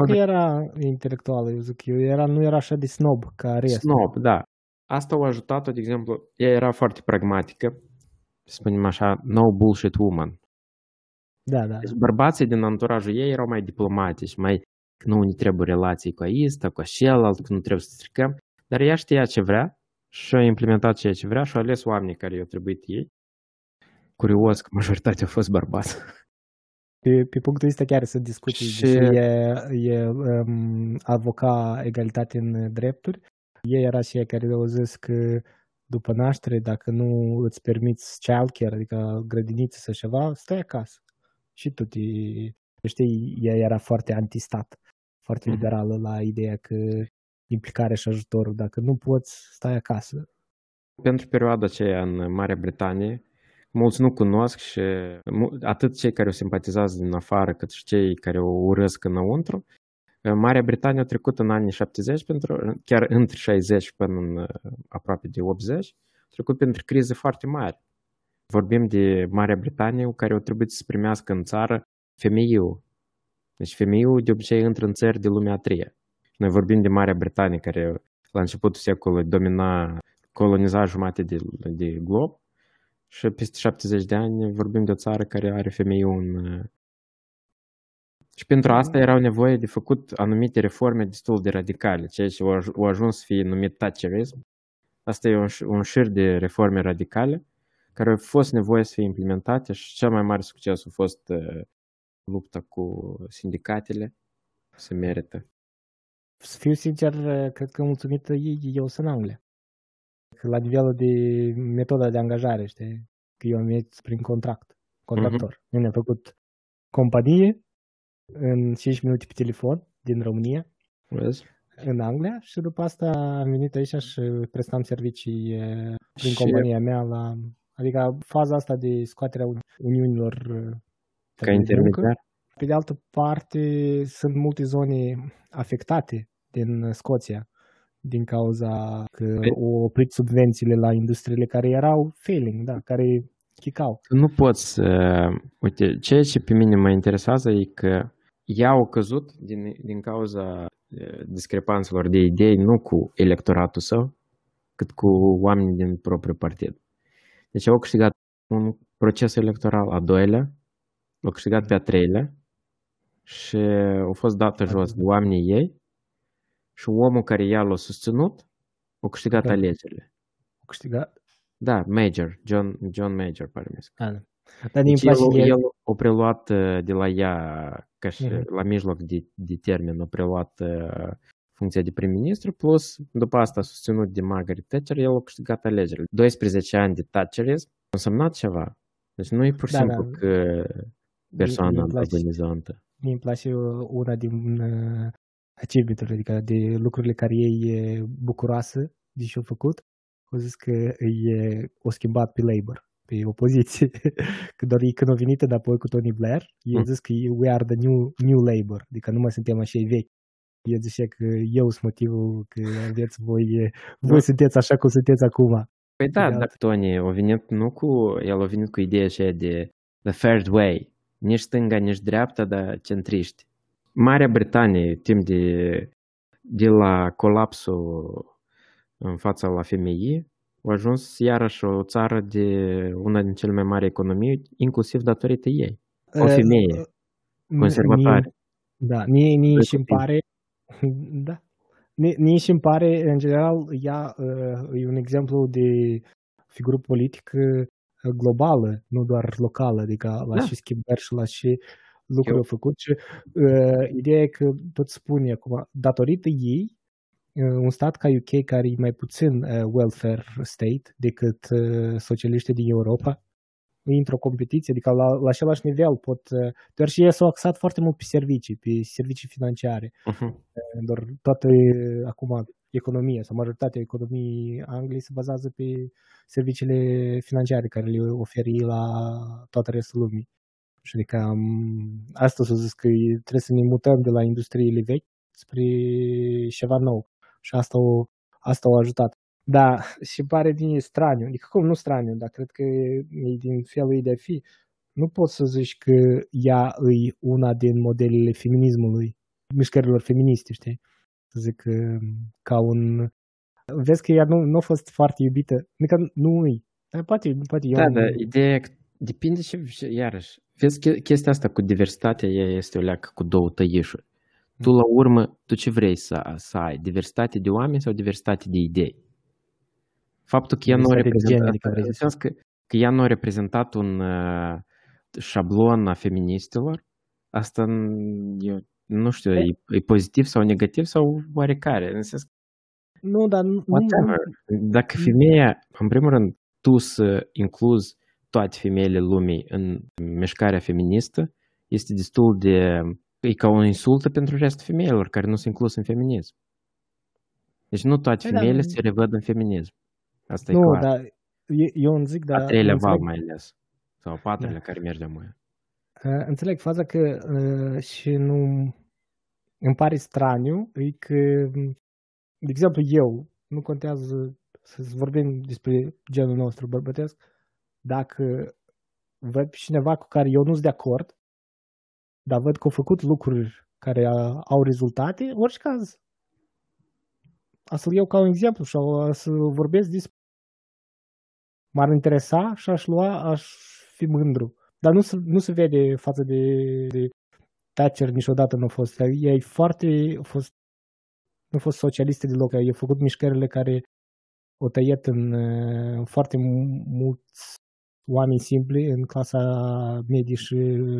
Nu era intelectuală, eu zic eu, era, nu era așa de snob ca restul. Snob, da. Asta o ajutat-o, de exemplu, ea era foarte pragmatică, să spunem așa, no bullshit woman. Da, da. Deci bărbații din anturajul ei erau mai diplomatici, mai că nu ne trebuie relații cu aista, cu celălalt, că nu trebuie să stricăm. Dar ea știa ce vrea și a implementat ceea ce vrea și a ales oamenii care i-au trebuit ei. Curios că majoritatea au fost bărbați. Pe, pe punctul ăsta chiar să discuții Și- și... e, e um, avoca egalitate în drepturi. Ei era și ei care au zis că după naștere, dacă nu îți permiți childcare, adică grădiniță sau ceva, stai acasă. Și tu te... Știi, ea era foarte antistat, foarte Mhm. liberală la ideea că implicare și ajutorul, dacă nu poți, stai acasă. Pentru perioada aceea în Marea Britanie, mulți nu cunosc și mu- atât cei care o simpatizează din afară, cât și cei care o urăsc înăuntru, Marea Britanie a trecut în anii 70, pentru, chiar între 60 până în uh, aproape de 80, a trecut pentru crize foarte mari. Vorbim de Marea Britanie, care au trebuit să primească în țară femeiul. Deci femeiul de obicei intră în țări de lumea a treia. Noi vorbim de Marea Britanie, care la începutul secolului domina, coloniza jumate de, de glob și peste 70 de ani vorbim de o țară care are femeiul în... uh, Și pentru asta erau nevoie de făcut anumite reforme destul de radicale, ceea ce au aj- au ajuns să fie numit Thatcherism. Asta e un, ș- un șir de reforme radicale care au fost nevoie să fie implementate și cel mai mare succes a fost uh, lupta cu sindicatele. Se merită. Să fiu sincer, cred că mulțumită ei, eu sunt în Anglia. Că la nivelul de metoda de angajare, știi? Că eu am mers prin contract, contractor. Uh-huh. Noi ne-am făcut companie în 5 minute pe telefon din România, Vezi? în Anglia și după asta am venit aici și prestam servicii eh, prin Și- compania mea la... Adică faza asta de scoaterea uni- uniunilor eh, Ca de muncă. intermediar. Pe de altă parte, sunt multe zone afectate din Scoția din cauza că Păi- au oprit subvențiile la industriile care erau failing, da, care chicau. Tu nu poți să... Uite, ceea ce pe mine mă interesează e că ea au căzut din, din cauza eh, discrepanțelor de idei, nu cu electoratul său, cât cu oamenii din propriul partid. Deci au câștigat un proces electoral a doilea, au câștigat pe a treilea și au fost dată jos de oamenii ei și omul care ea l-a susținut a câștigat Da. alegerile. câștigat? Da, Major, John, John Major, pare mi Ah, da. Dar din Deci place el, el, el a preluat uh, de la ea, ca și Mhm. la mijloc de, de termen, a preluat uh, funcția de prim-ministru, plus după asta susținut de Margaret Thatcher, el a câștigat alegerile. 12 ani de Thatcherism a însemnat ceva. Deci nu e pur și Da, simplu da. că persoana mie îmi place. agonizantă. mie îmi place uh, una din uh, achievement adică de lucrurile care ei e bucuroasă de ce au făcut. Au zis că e, o schimbat pe Labour, pe opoziție. că doar ei când au venit înapoi cu Tony Blair, ei au Mm. zis că we are the new, new Labour, adică nu mai suntem așa vechi. El zice că eu sunt motivul că aveți voi, voi sunteți așa cum sunteți acum. Păi da, de dar Tony a venit nu cu, el a venit cu ideea aceea de the third way, nici stânga, nici dreapta, dar centriști. Marea Britanie, timp de, de la colapsul în fața la femeii, a ajuns iarăși o țară de una din cele mai mari economii, inclusiv datorită ei. O Uh, femeie uh, conservatoare. Da, mie, mie Doi și îmi copii. pare, da, mie, mie și îmi pare, în general, ea uh, e un exemplu de figură politică uh, globală, nu doar locală, adică la Da. și schimbări și la și lucruri Eu- au făcut și uh, ideea e că tot spune acum, datorită ei, uh, un stat ca UK care e mai puțin uh, welfare state decât uh, socialiștii din Europa, intră o competiție, adică la, la același nivel pot, uh, doar și ei s-au axat foarte mult pe servicii, pe servicii financiare, Uh-huh. doar toată uh, acum economia sau majoritatea economiei Angliei se bazează pe serviciile financiare care le oferi la toată restul lumii. Și adică um, asta s-a zis că e- trebuie să ne mutăm de la industriile vechi spre ceva nou. Și asta o, asta o ajutat. Da, și pare din straniu. Adică cum nu straniu, dar cred că e din felul ei de a fi. Nu poți să zici că ea e una din modelele feminismului, mișcărilor feministe, știi? Să zic um, ca un... Vezi că ea nu, nu a fost foarte iubită. Adică nu e. Dar poate, poate eu... Da, dar ideea e că depinde și, și iarăși. Vezi, che- chestia asta cu diversitatea ea este o leacă cu două tăișuri. Tu, la urmă, tu ce vrei să, să ai? Diversitate de oameni sau diversitate de idei? Faptul că ea nu a Diversitate de gen, reprezentat, adică vrei în să sens că, că ea nu a reprezentat un uh, șablon a feministilor, asta n- eu nu știu, e, e pozitiv sau negativ sau oarecare. În sens Nu, dar nu, nu, Whatever. Dacă femeia, în primul rând, tu să incluzi toate femeile lumii în mișcarea feministă, este destul de... E ca o insultă pentru restul femeilor care nu sunt incluse în feminism. Deci nu toate Păi da, femeile nu- se revăd în feminism. Asta nu, e clar. dar e- eu îmi zic, dar... a treilea înțeleg- val mai ales. Sau a patrulea care merge mai. Uh, Înțeleg faza că uh, și nu îmi pare straniu, e că, m, de exemplu, eu, nu contează să vorbim despre genul nostru bărbătesc, dacă văd pe cineva cu care eu nu sunt de acord, dar văd că au făcut lucruri care a- au rezultate, orice caz, a să-l iau ca un exemplu și a să vorbesc despre m-ar interesa și aș lua, aș fi mândru. Dar nu se, nu se vede față de, de Thatcher niciodată nu a fost. Ea e foarte, a fost, nu a fost socialistă deloc. Ea a făcut mișcările care o tăiet în, uh, foarte mu- mulți oameni simpli în clasa medie și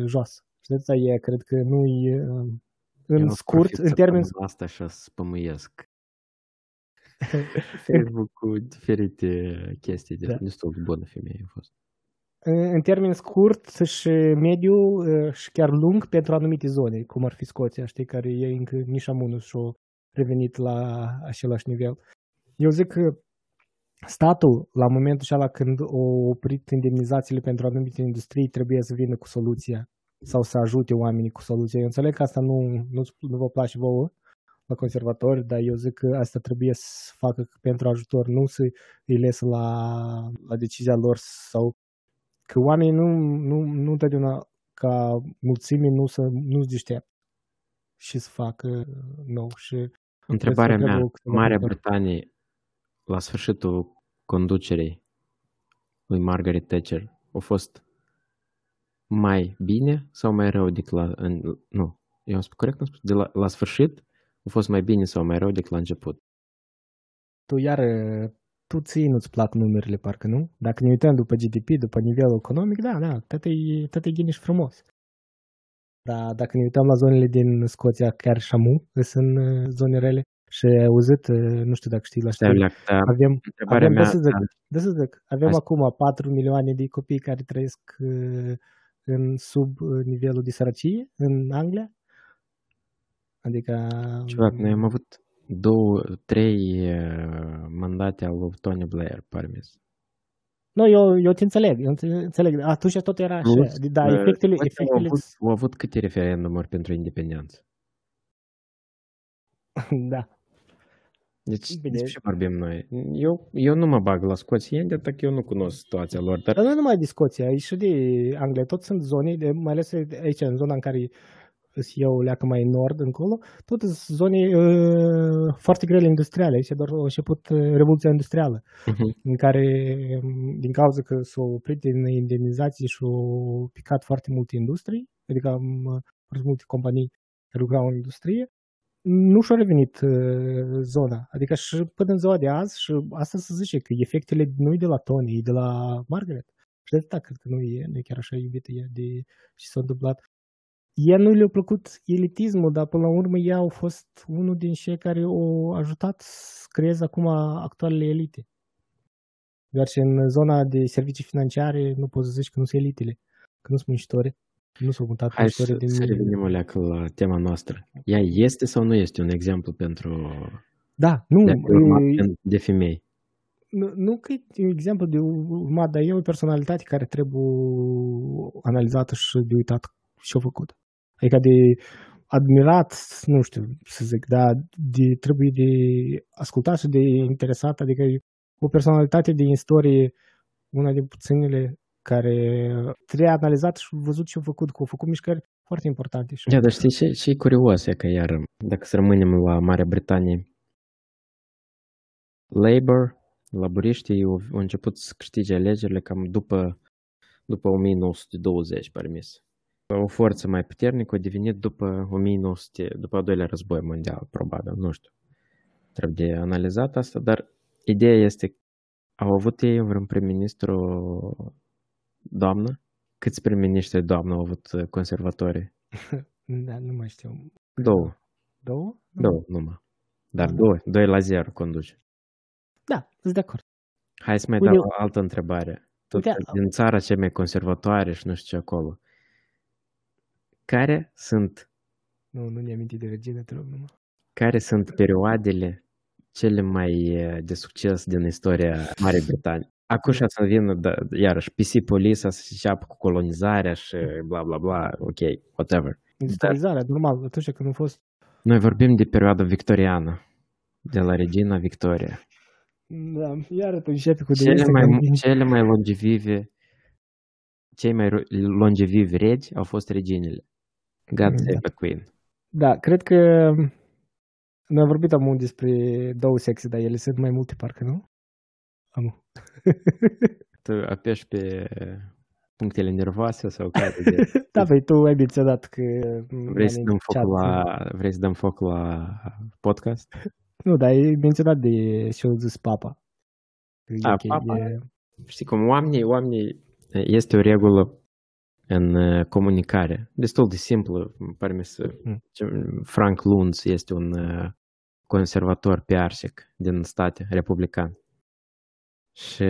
jos. Și de asta e, cred că nu e uh, în Eu scurt, profit în să termen pun asta și să spămâiesc Facebook cu diferite chestii. De, Da. Destul de bună femeie a fost. în în termen scurt și mediu uh, și chiar lung pentru anumite zone, cum ar fi Scoția, știi, care e încă nici amunul și-a revenit la același nivel. Eu zic că statul, la momentul acela când o oprit indemnizațiile pentru anumite industrii, trebuie să vină cu soluția sau să ajute oamenii cu soluția. Eu înțeleg că asta nu, nu, nu vă place vouă la conservatori, dar eu zic că asta trebuie să facă pentru ajutor, nu să îi lesă la, la decizia lor sau că oamenii nu, nu, nu întotdeauna ca mulțime nu să nu se deștept și să facă nou. Și Întrebarea Cred că mea, trebuie câteva Marea lucruri. Britanie, la sfârșitul conducerii lui Margaret Thatcher, a fost mai bine sau mai rău decât la... În, nu, eu am spus corect, am spus, de la, la sfârșit a fost mai bine sau mai rău decât la început. tu iar uh, tu ție nu-ți plac numerele, parcă nu? Dacă ne uităm după GDP, după nivelul economic, da, da, tot e ghineș frumos. Dar dacă ne uităm la zonele din Scoția, chiar și amu, sunt uh, zone rele și ai auzit, uh, nu știu dacă știi la știri, da, avem, avem mea, să zic, da. să zic, avem Azi. acum 4 milioane de copii care trăiesc uh, în sub uh, nivelul de sărăcie în Anglia. Adică... Ciudat, um, noi am avut două, trei mandate al lui Tony Blair, parmis. Nu, no, eu, eu te înțeleg, eu te înțeleg. Atunci tot era așa. Plus, da, efectele... efectele... Au, avut, au avut câte referendumuri pentru independență? da. Deci, Bine. despre ce vorbim noi? Eu, eu nu mă bag la scoțieni, de atât că eu nu cunosc situația lor, dar Dar nu numai de Scoția, aici și de Anglia, tot sunt zone, de, mai ales aici, în zona în care sunt eu leacă mai nord încolo, tot sunt zone uh, foarte grele industriale. Aici doar a început uh, revoluția industrială, Mhm. în care, um, din cauza că s-au oprit din indemnizații și au picat foarte multe industrii, adică um, foarte multe companii care lucrau în industrie, nu și-a revenit uh, zona. Adică și până în ziua de azi, și asta se zice că efectele nu e de la Tony, e de la Margaret. Și de atâta cred că nu e, nu e chiar așa iubită ea de ce s-a întâmplat. Ea nu le-a plăcut elitismul, dar până la urmă ea au fost unul din cei care au ajutat să creeze acum actualele elite. Doar și în zona de servicii financiare nu poți să zici că nu sunt elitele, că nu sunt muncitori. Nu s-au mutat hai să, muncitori din... să revenim o leacă la tema noastră. Ea este sau nu este un exemplu pentru Da, nu, de, urmat e- de, de femei? nu, nu că e un exemplu de urmat, dar e o personalitate care trebuie analizată și de uitat ce-a făcut. Adică de admirat, nu știu să zic, dar de, trebuie de ascultat și de interesat, adică e o personalitate din istorie, una din puținele care trebuie analizat și văzut ce a făcut, că a făcut mișcări foarte importante. Și Da, dar știi ce, ce e curios e că iar, dacă să rămânem la Marea Britanie, Labour, laburiștii au, au început să câștige alegerile cam după, după 1920, permis. O forță mai puternică a devenit după 1900, după al doilea război mondial, probabil, nu știu. Trebuie de analizat asta, dar ideea este, au avut ei vreun prim-ministru doamnă? Câți prim-ministri doamnă au avut uh, conservatorii? da, nu mai știu. Două. Două? Două numai. Dar Da. două, doi la zero conduce. Da, sunt de acord. Hai să mai Uite, dau o altă întrebare. Tot Uite, din țara cea mai conservatoare și nu știu ce acolo. Care sunt, Nu, nu ne aminti de regină, te rog numai. care sunt perioadele cele mai eh, de succes din istoria Marii Britanii? Acum și să vină, da, iarăși, PC Police să înceapă cu colonizarea și bla bla bla, ok, whatever. Industrializarea, normal, atunci când a fost... Noi vorbim de perioada victoriană, de la regina Victoria. Da, iar tu începi cu de Cele este mai, când- cele mai longevive, cei mai ro- longevivi regi au fost reginele. God Da. save the queen. Da, cred că noi am vorbit amul despre două sexe, dar ele sunt mai multe, parcă, nu? Amu. Tu apeși pe punctele nervoase sau care de... da, păi tu ai menționat că... Vrei să am dăm foc chat- la, vrei să dăm foc la podcast? Nu, dar ai menționat de ce a zis papa. Că e A, ok, papa? e- Știi cum oamenii, oamenii, este o regulă în uh, comunicare, destul de simplă, îmi pare mie să... Mm. ce- Frank Luntz este un uh, conservator piarsic din state, republican. Și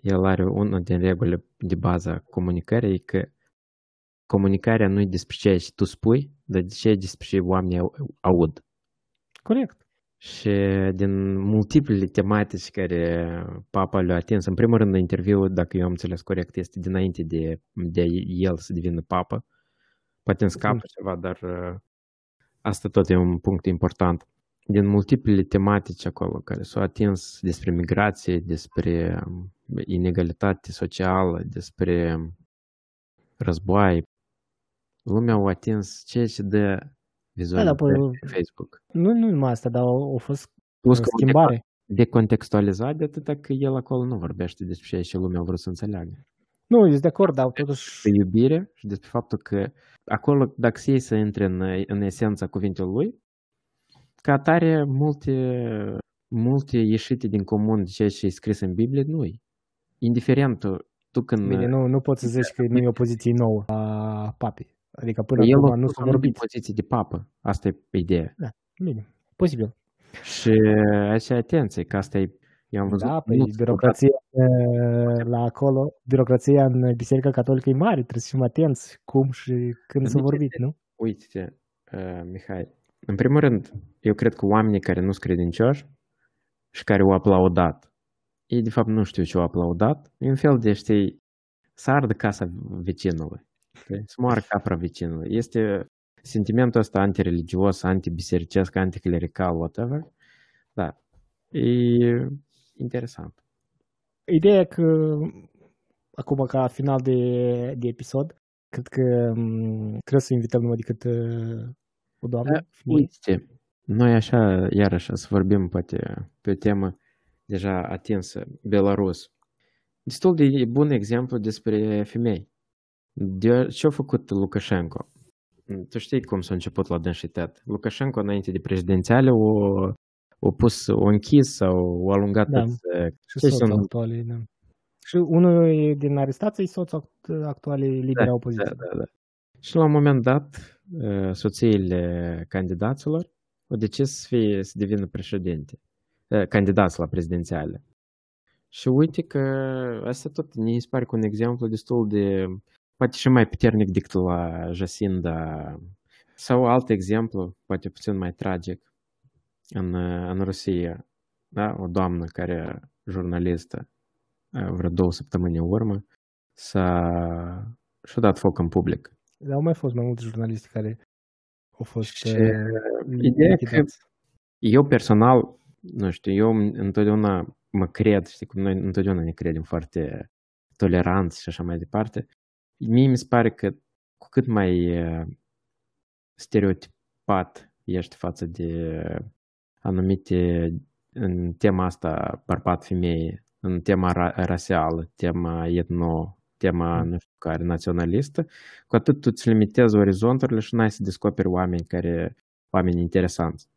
el are una din regulile de bază a comunicării, e că comunicarea nu e despre ceea ce tu spui, dar de ce despre ce oamenii au- aud. Corect. Și din multiplele tematici care papa le-a atins, în primul rând interviul, dacă eu am înțeles corect, este dinainte de, de el să devină papă. Poate în scapă ceva, dar uh, asta tot e un punct important. Din multiplele tematici acolo care s-au atins despre migrație, despre um, inegalitate socială, despre război, lumea au atins ceea ce dă vizualizări păi- pe Facebook. Nu, nu numai asta, dar a, a fost Plus o că schimbare. decontextualizat de atâta că el acolo nu vorbește despre ceea ce lumea a vrut să înțeleagă. Nu, ești de acord, dar totuși... Despre iubire și despre faptul că acolo, dacă să iei să intre în, în esența cuvintelor lui, ca atare multe multe ieșite din comun de ceea ce e scris în Biblie, nu -i. Indiferent tu, tu când... Bine, nu, nu poți să zici că nu e o poziție nouă a papei. Adică până el acum nu s-a vorbit. poziție de papă. Asta e ideea. Da, bine, posibil. Și așa atenție, că asta e eu am văzut Da, păi birocrația uh, la acolo, birocrația în Biserica Catolică e mare, trebuie să fim atenți cum și când să vorbit, nu? Uite, uh, Mihai, în primul rând, eu cred că oamenii care nu sunt credincioși și care au aplaudat, ei de fapt nu știu ce au aplaudat, e un fel de, știi, să ardă casa vecinului, să moară capra vecinului. Este sentimentul ăsta antireligios, antibisericesc, anticlerical, whatever. Da. E interesant. Ideea că, acum ca final de, de episod, cred că trebuie să invităm numai decât uh, o doamnă. Da, uite, noi așa, iarăși, să vorbim poate pe o temă deja atinsă, Belarus. Destul de bun exemplu despre femei. De ce a făcut Lukashenko? Tu știi cum s-a început la dânșitet. Lukashenko, înainte de prezidențiale, o o pus, o închis sau o alungat Da. toți, uh, Și ce soțul sunt- actualei, da. Și unul din arestații e soțul act- actualei lideri a Da, opoziției. da, da. Și la un moment dat, uh, soțiile candidaților au decis să, fie, să devină președinte, uh, candidați la prezidențiale. Și uite că asta tot mi se pare că un exemplu destul de, poate și mai puternic decât la Jacinda, sau alt exemplu, poate puțin mai tragic, în, în Rusia, da? o doamnă care, jurnalistă, uh, vreo două săptămâni în urmă, s-a, și-a dat foc în public. Dar au mai fost mai multe jurnaliști care au fost Și uh, ideea că lichidați. eu personal, nu știu, eu întotdeauna mă cred, știi cum noi întotdeauna ne credem foarte toleranți și așa mai departe. Mie mi se pare că cu cât mai uh, stereotipat ești față de anumite, în tema asta bărbat-femeie, în tema ra- rasială, tema etno, tema, nu știu care, naționalistă, cu atât tu îți limitezi orizonturile și n-ai să descoperi oameni care, oameni interesanți.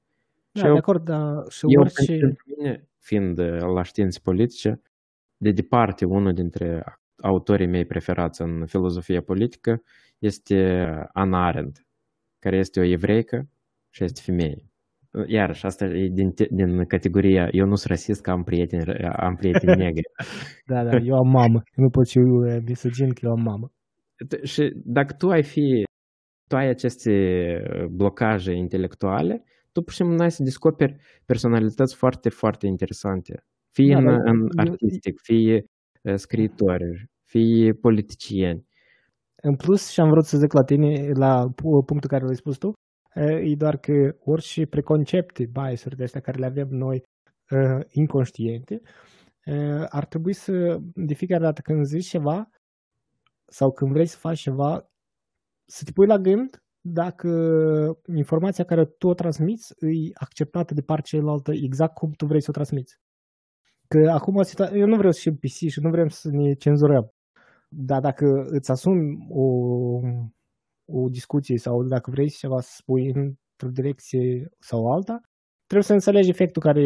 Da, Și eu- de acord, dar și eu, orice... pentru mine, fiind uh, la științe politice, de departe, unul dintre autorii mei preferați în filozofie politică este Anna Arendt, care este o evreică și este femeie. Iarăși, asta e din, te- din categoria, eu nu sunt rasist, că am prieteni, am prieteni negri. Da, da, eu am mamă. Nu pot și eu uh, misogin că eu am mamă. T- Și dacă tu ai fi, tu ai aceste uh, blocaje intelectuale, tu pur și simplu n-ai să descoperi personalități foarte, foarte interesante. Fie Da, în, dar în eu- artistic, fie uh, scriitori, fie politicieni. În plus, și am vrut să zic la tine, la pu- punctul care l-ai spus tu, uh, e doar că orice preconcepte, bias-uri de astea care le avem noi uh, inconștiente, uh, ar trebui să, de fiecare dată când zici ceva sau când vrei să faci ceva, să te pui la gând dacă informația care tu o transmiți e acceptată de partea cealaltă exact cum tu vrei să o transmiți. Că acum, situa- eu nu vreau să fim pisiș și nu vrem să ne cenzurăm. Dar dacă îți asumi o, o discuție sau dacă vrei ceva să spui într-o direcție sau alta, trebuie să înțelegi efectul care,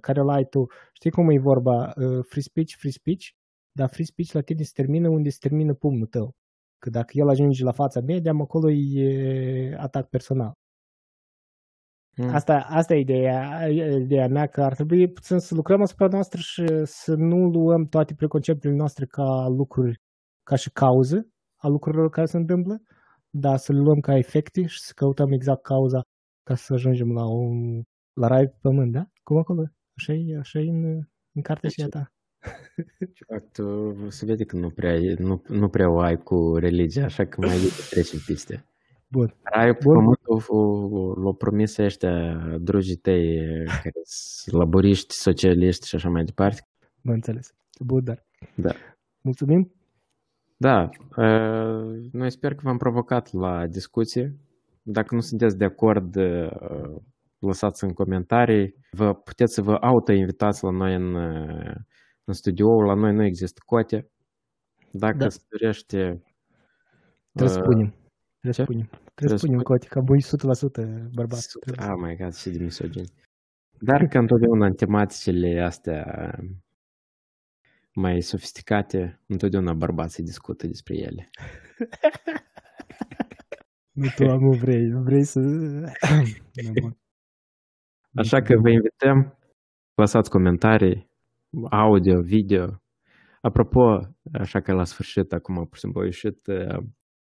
care îl ai tu. Știi cum e vorba? Uh, Free speech, free speech, dar free speech la tine se termină unde se termină pumnul tău. Că dacă el ajunge la fața media, acolo e atac personal. Mm. Asta, asta e ideea, ideea mea, că ar trebui puțin să lucrăm asupra noastră și să nu luăm toate preconceptele noastre ca lucruri, ca și cauze a lucrurilor care se întâmplă, dar să le luăm ca efecte și să căutăm exact cauza ca să ajungem la un la rai pe pământ, da? Cum acolo? Așa e, așa e în, în cartea și a ta. Tu se vede că nu prea, e- nu, nu prea o ai cu religia, așa că mai bine trecem piste. Bun. Raiul pe Bun. pământ o- l-au promis ăștia drugii tăi care sunt laboriști, socialiști și așa mai departe. Mă înțeles. Bun, dar. Da. Mulțumim. Da, uh, noi sper că v-am provocat la discuție. Dacă nu sunteți de acord, uh, lăsați în comentarii. Vă puteți să vă auto-invitați la noi în, uh, în studio. La noi nu există cote. Dacă Da. da. îți dorește... Trebuie să uh, spunem. Trebuie să ce? spunem. Trebuie Trebuie să să spunem spun- că că băi 100% bărbat. Super. Trebuie să- Oh my god, și de misogini. Dar că întotdeauna în tematicile astea mai sofisticate, întotdeauna bărbații discută despre ele. Nu tu, nu vrei, vrei să... Așa că vă invităm, lăsați comentarii, audio, video. Apropo, așa că la sfârșit, acum, pur și simplu, au ieșit,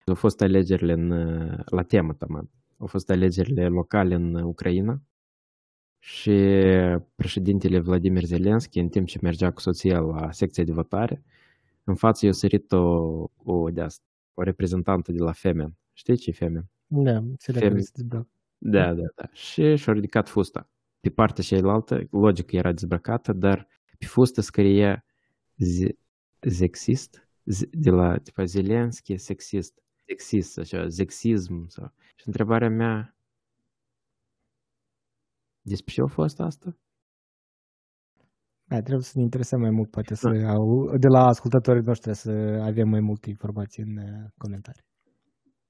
au fost alegerile în, la temă, taman. Au fost alegerile locale în Ucraina și președintele Vladimir Zelenski, în timp ce mergea cu soția la secția de votare, în față i-a sărit o, o, de asta, o reprezentantă de la Femen. Știi ce e Femen? Da, înțeleg Femen. da. Da, da, da. Și și-a ridicat fusta. Pe partea cealaltă, logic era dezbrăcată, dar pe fustă scrie ze- sexist, de la tipa Zelenski, sexist, sexist, așa, sexism. Sau. Și întrebarea mea, despre ce a fost asta? Da, trebuie să ne interesăm mai mult, poate să au, de la ascultătorii noștri să avem mai multe informații în uh, comentarii.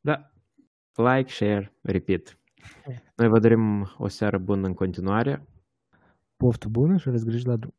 Da. Like, share, repeat. Noi vă dorim o seară bună în continuare. Poftă bună și aveți grijă la drum.